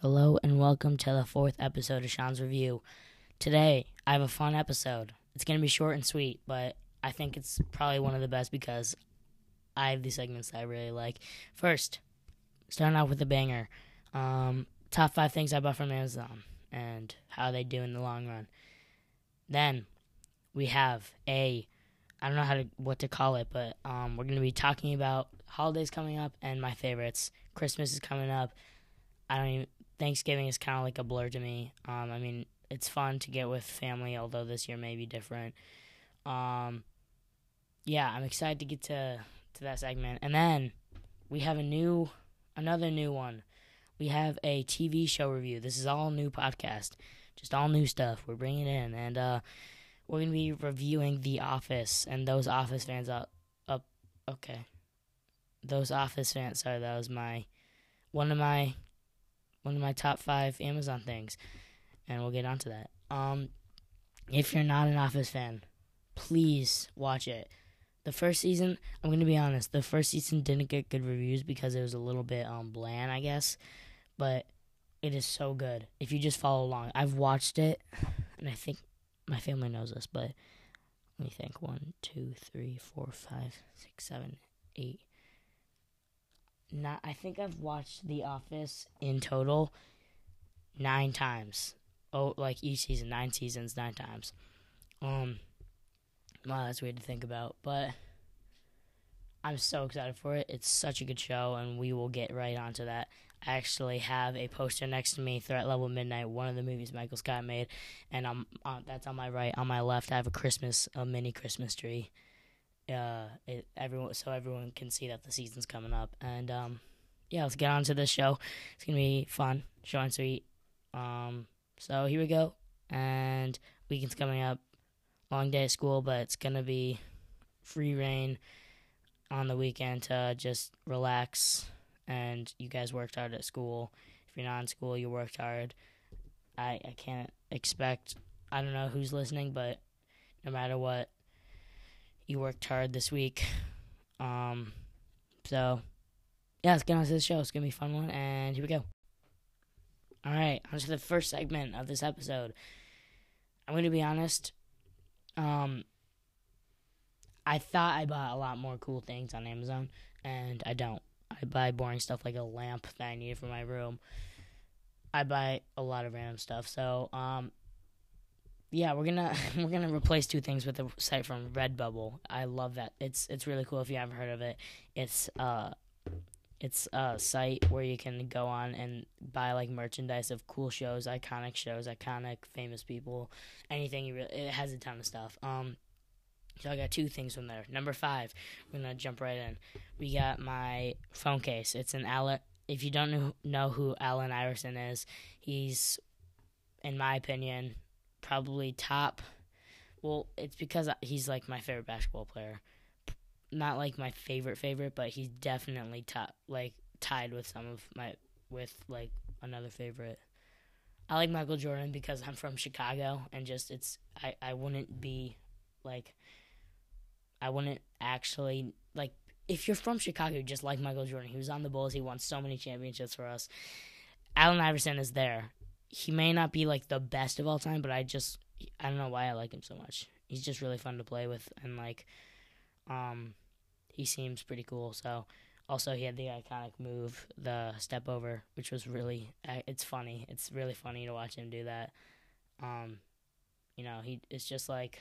Hello and welcome to the fourth episode of Sean's Review. Today, I have a fun episode. It's going to be short and sweet, but I think it's probably one of the best because I have these segments that I really like. First, starting off with a banger um, top five things I bought from Amazon and how they do in the long run. Then, we have a I don't know how to what to call it, but um, we're going to be talking about holidays coming up and my favorites. Christmas is coming up. I don't even Thanksgiving is kind of like a blur to me. Um, I mean, it's fun to get with family, although this year may be different. Um, yeah, I'm excited to get to to that segment, and then we have a new, another new one. We have a TV show review. This is all new podcast, just all new stuff. We're bringing in, and uh, we're gonna be reviewing The Office, and those Office fans up, up, okay, those Office fans. Sorry, that was my one of my one of my top five Amazon things, and we'll get onto that. Um, if you're not an Office fan, please watch it. The first season, I'm gonna be honest, the first season didn't get good reviews because it was a little bit um bland, I guess, but it is so good. If you just follow along, I've watched it, and I think my family knows this, but let me think: one, two, three, four, five, six, seven, eight, not I think I've watched The Office in total nine times. Oh, like each season, nine seasons, nine times. Um, wow, that's weird to think about, but I'm so excited for it. It's such a good show, and we will get right onto that. I actually have a poster next to me, Threat Level Midnight, one of the movies Michael Scott made, and I'm uh, that's on my right. On my left, I have a Christmas, a mini Christmas tree uh, it, everyone so everyone can see that the season's coming up. And um, yeah, let's get on to this show. It's gonna be fun, short and sweet. Um, so here we go. And weekend's coming up. Long day at school, but it's gonna be free rein on the weekend to just relax. And you guys worked hard at school. If you're not in school, you worked hard. I I can't expect. I don't know who's listening, but no matter what, you worked hard this week. Um, so, yeah, let's get on to the show. It's going to be a fun one, and here we go. All right, on to the first segment of this episode. I'm going to be honest. Um, I thought I bought a lot more cool things on Amazon, and I don't. I buy boring stuff like a lamp that I need for my room. I buy a lot of random stuff. So, um, yeah, we're gonna we're gonna replace two things with a site from Redbubble. I love that. It's it's really cool if you haven't heard of it. It's uh it's a site where you can go on and buy like merchandise of cool shows, iconic shows, iconic famous people, anything you really. It has a ton of stuff. Um, so I got two things from there. Number five, we're gonna jump right in. We got my phone case. It's an Allen. If you don't know, know who Allen Iverson is, he's, in my opinion, probably top. Well, it's because he's like my favorite basketball player. Not like my favorite favorite, but he's definitely top, like tied with some of my with like another favorite. I like Michael Jordan because I'm from Chicago and just it's I I wouldn't be like I wouldn't actually like if you're from Chicago, just like Michael Jordan, he was on the Bulls, he won so many championships for us. Allen Iverson is there he may not be like the best of all time, but I just I don't know why I like him so much. He's just really fun to play with, and like, um, he seems pretty cool. So, also he had the iconic move, the step over, which was really it's funny. It's really funny to watch him do that. Um, you know, he it's just like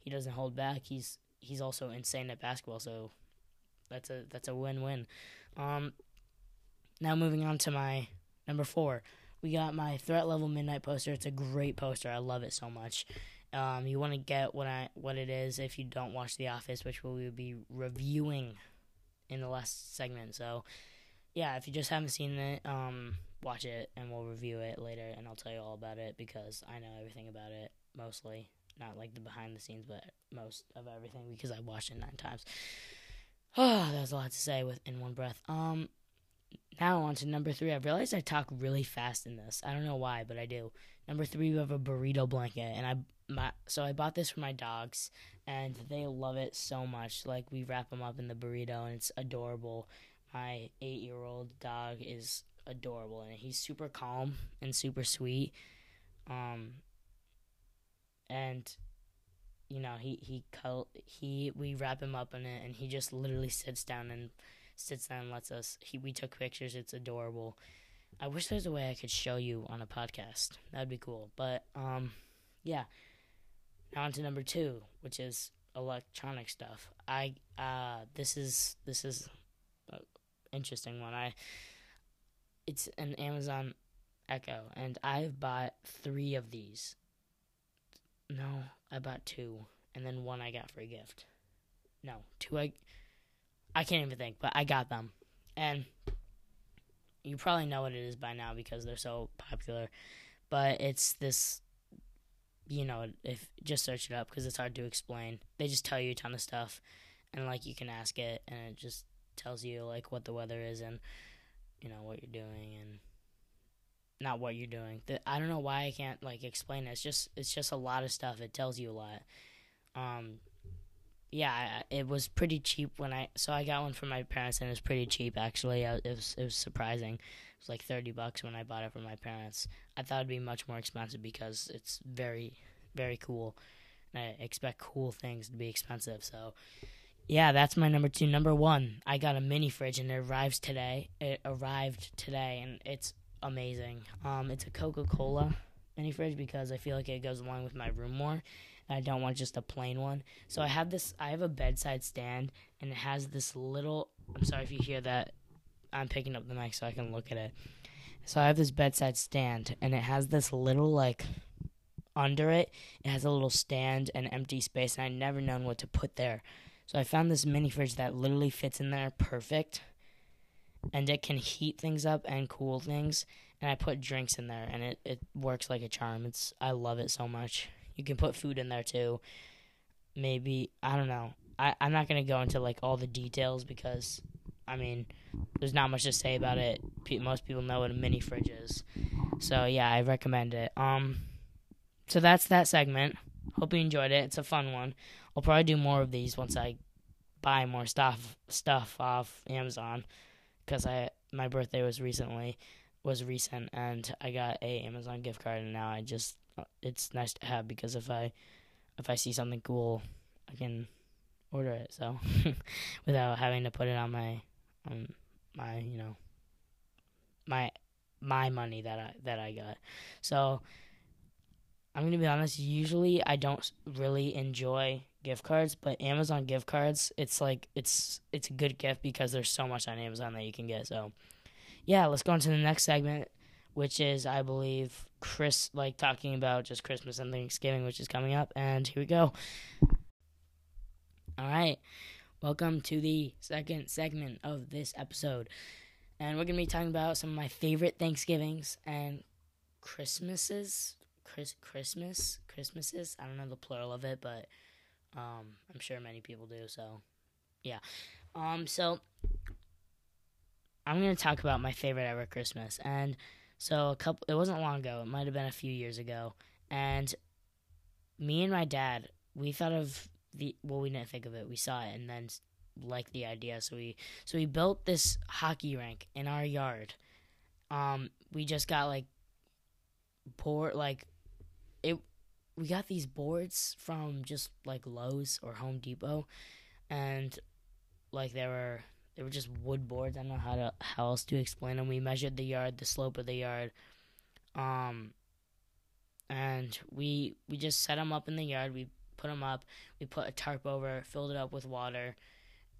he doesn't hold back. He's he's also insane at basketball, so that's a that's a win win. Um, now moving on to my number four we got my threat level midnight poster. It's a great poster. I love it so much. Um, you want to get what I what it is if you don't watch The Office, which we will be reviewing in the last segment. So, yeah, if you just haven't seen it, um, watch it and we'll review it later, and I'll tell you all about it because I know everything about it mostly. Not like the behind the scenes, but most of everything because I watched it nine times. Oh, that was a lot to say with in one breath. Um, now on to number three. I realized I talk really fast in this. I don't know why, but I do. Number three, we have a burrito blanket, and I my so I bought this for my dogs, and they love it so much. Like we wrap them up in the burrito, and it's adorable. My eight-year-old dog is adorable, and he's super calm and super sweet. Um, and you know he he he we wrap him up in it, and he just literally sits down and sits down and lets us. He we took pictures. It's adorable. I wish there's a way I could show you on a podcast. That'd be cool. But um, yeah. Now on to number two, which is electronic stuff. I uh, this is this is interesting one. I it's an Amazon Echo, and I've bought three of these. No, I bought two, and then one I got for a gift. No, two I I can't even think, but I got them, and you probably know what it is by now because they're so popular. But it's this you know, if just search it up because it's hard to explain. They just tell you a ton of stuff, and like you can ask it, and it just tells you like what the weather is and you know what you're doing and not what you're doing. The, I don't know why I can't like explain it. It's just it's just a lot of stuff. It tells you a lot. Um, yeah, it was pretty cheap when I so I got one from my parents and it was pretty cheap actually. I, it was it was surprising It was like 30 bucks when I bought it from my parents. I thought it'd be much more expensive because it's very, very cool. And I expect cool things to be expensive. So, yeah, that's my number two. Number one, I got a mini fridge and it arrives today. It arrived today and it's amazing. Um, it's a Coca Cola mini fridge because I feel like it goes along with my room more. I don't want just a plain one. So I have this. I have a bedside stand, and it has this little. I'm sorry if you hear that I'm picking up the mic so I can look at it. So I have this bedside stand, and it has this little like under it. It has a little stand and empty space, and I never known what to put there. So I found this mini fridge that literally fits in there perfect, and it can heat things up and cool things. And I put drinks in there, and it it works like a charm. It's I love it so much. You can put food in there too. Maybe I don't know. I I'm not gonna go into like all the details because I mean, there's not much to say about it. Most people know what a mini fridge is. So yeah, I recommend it. Um, so that's that segment. Hope you enjoyed it. It's a fun one. I'll probably do more of these once I buy more stuff stuff off Amazon because I my birthday was recently was recent and I got a Amazon gift card and now I just it's nice to have because if I if I see something cool I can order it so without having to put it on my my you know my my money that I that I got. So I'm gonna be honest. Usually, I don't really enjoy gift cards, but Amazon gift cards, it's like it's it's a good gift because there's so much on Amazon that you can get. So yeah, let's go on to the next segment, which is I believe Chris like talking about just Christmas and Thanksgiving, which is coming up. And here we go. All right. Welcome to the second segment of this episode. And we're to be talking about some of my favorite Thanksgivings and Christmases. Chris, Christmas? Christmases? I don't know the plural of it, but um, I'm sure many people do. So, yeah. Um, so, I'm to talk about my favorite ever Christmas. And so, a couple, it wasn't long ago, it might have been a few years ago. And me and my dad, we thought of the well we didn't think of it we saw it and then liked the idea. So we so we built this hockey rink in our yard. Um we just got like board like it we got these boards from just like Lowe's or Home Depot. And like they were they were just wood boards I don't know how to how else to explain them we measured the yard the slope of the yard um and we we just set them up in the yard we put them up. We put a tarp over, filled it up with water,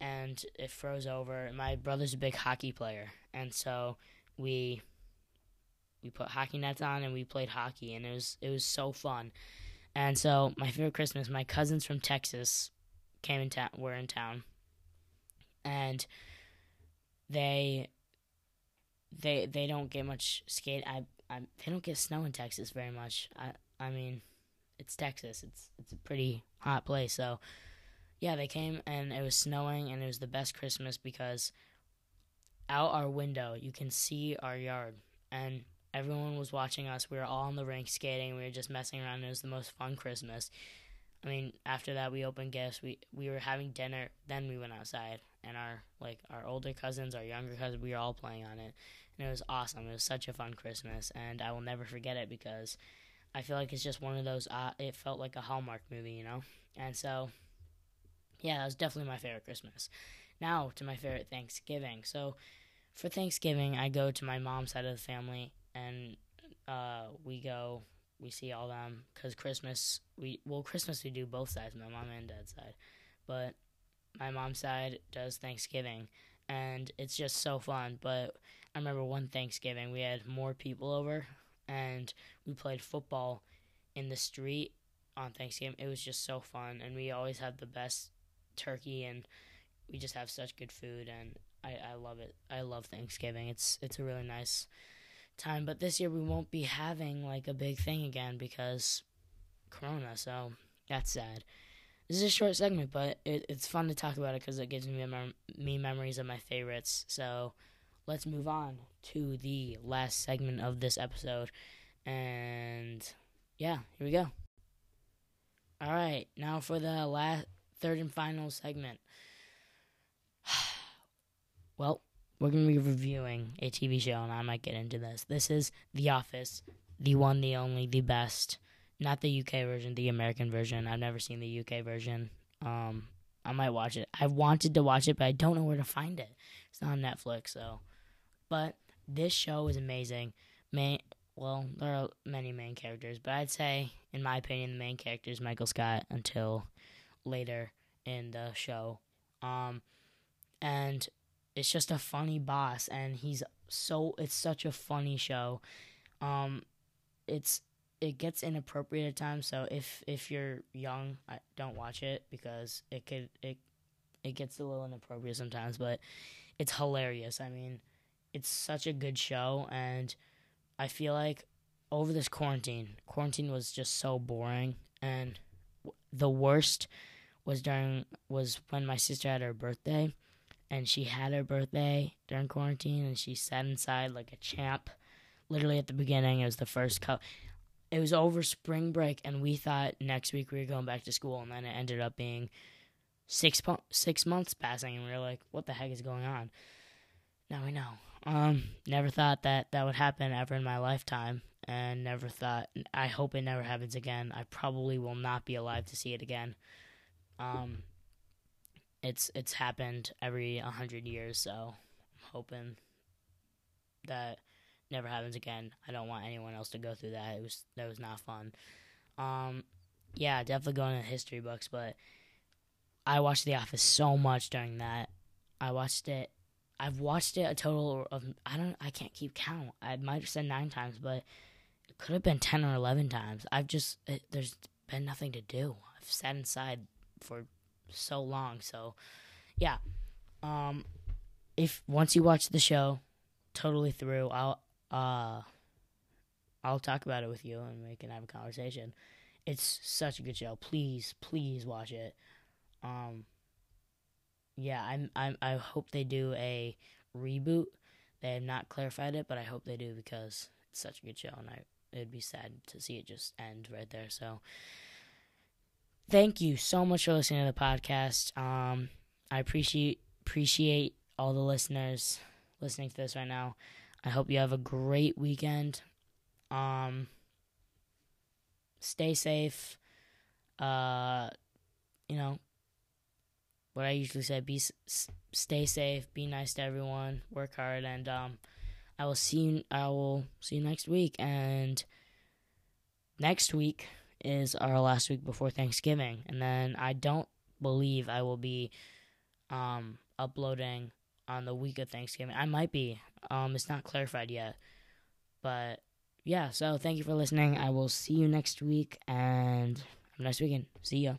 and it froze over. My brother's a big hockey player, and so we we put hockey nets on and we played hockey, and it was it was so fun. And so my favorite Christmas, my cousins from Texas came in town. Were in town, and they they they don't get much skate. I, I they don't get snow in Texas very much. I I mean it's Texas. It's it's a pretty hot place. So yeah, they came and it was snowing and it was the best Christmas because out our window you can see our yard and everyone was watching us. We were all on the rink skating. We were just messing around. It was the most fun Christmas. I mean, after that we opened gifts. We we were having dinner. Then we went outside, and our like our older cousins, our younger cousins, we were all playing on it, and it was awesome. It was such a fun Christmas, and I will never forget it because I feel like it's just one of those. Uh, it felt like a Hallmark movie, you know, and so yeah, that was definitely my favorite Christmas. Now to my favorite Thanksgiving. So for Thanksgiving, I go to my mom's side of the family, and uh, we go, we see all them because Christmas we well Christmas we do both sides, my mom and dad's side, but my mom's side does Thanksgiving, and it's just so fun. But I remember one Thanksgiving we had more people over, and we played football in the street on Thanksgiving. It was just so fun, and we always have the best turkey, and we just have such good food, and I, I love it. I love Thanksgiving. It's it's a really nice time. But this year we won't be having like a big thing again because Corona. So that's sad. This is a short segment, but it, it's fun to talk about it because it gives me mem- me memories of my favorites. So let's move on to the last segment of this episode, and yeah, here we go. All right, now for the last third and final segment. well, we're going to be reviewing a TV show, and I might get into this. This is The Office, the one, the only, the best. Not the UK version, the American version. I've never seen the UK version. Um, I might watch it. I've wanted to watch it, but I don't know where to find it. It's not on Netflix, so. But this show is amazing. Main, well, there are many main characters, but I'd say, in my opinion, the main character is Michael Scott until later in the show. Um, and it's just a funny boss, and he's so it's such a funny show. Um, it's it gets inappropriate at times, so if if you're young, I, don't watch it because it could it it gets a little inappropriate sometimes, but it's hilarious. I mean, it's such a good show, and I feel like over this quarantine, quarantine was just so boring, and the worst was during was when my sister had her birthday, and she had her birthday during quarantine, and she sat inside like a champ. Literally at the beginning, it was the first cup. It was over spring break, and we thought next week we were going back to school, and then it ended up being six po- six months passing, and we were like, "What the heck is going on?" Now we know. Um, never thought that that would happen ever in my lifetime, and never thought. I hope it never happens again. I probably will not be alive to see it again. Um, it's it's happened every hundred years, so I'm hoping that never happens again. I don't want anyone else to go through that. It was that was not fun. Um, yeah, definitely going to history books, but I watched The Office so much during that. I watched it. I've watched it a total of I don't I can't keep count. I might have said nine times, but it could have been ten or eleven times. I've just it, there's been nothing to do. I've sat inside for so long. So, yeah. Um, if once you watch the show totally through, I'll uh, I'll talk about it with you and we can have a conversation. It's such a good show. Please, please watch it. Um, yeah, I'm, I'm I hope they do a reboot. They have not clarified it, but I hope they do because it's such a good show, and I it'd be sad to see it just end right there. So, thank you so much for listening to the podcast. Um, I appreciate appreciate all the listeners listening to this right now. I hope you have a great weekend. Um, stay safe. Uh, you know what I usually say: be stay safe, be nice to everyone, work hard, and um, I will see you. I will see you next week. And next week is our last week before Thanksgiving, and then I don't believe I will be um, uploading on the week of Thanksgiving. I might be. Um, it's not clarified yet, but yeah. So thank you for listening. I will see you next week, and nice weekend. See ya.